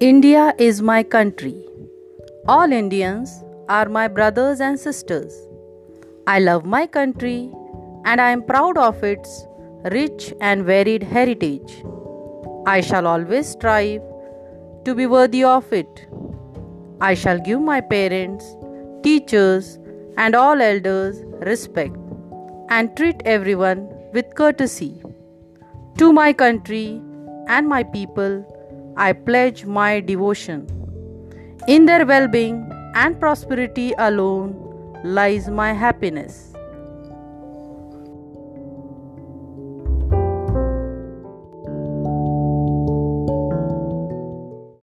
India is my country. All Indians are my brothers and sisters. I love my country and I am proud of its rich and varied heritage. I shall always strive to be worthy of it. I shall give my parents, teachers, and all elders respect and treat everyone with courtesy. To my country and my people, I pledge my devotion. In their well being and prosperity alone lies my happiness.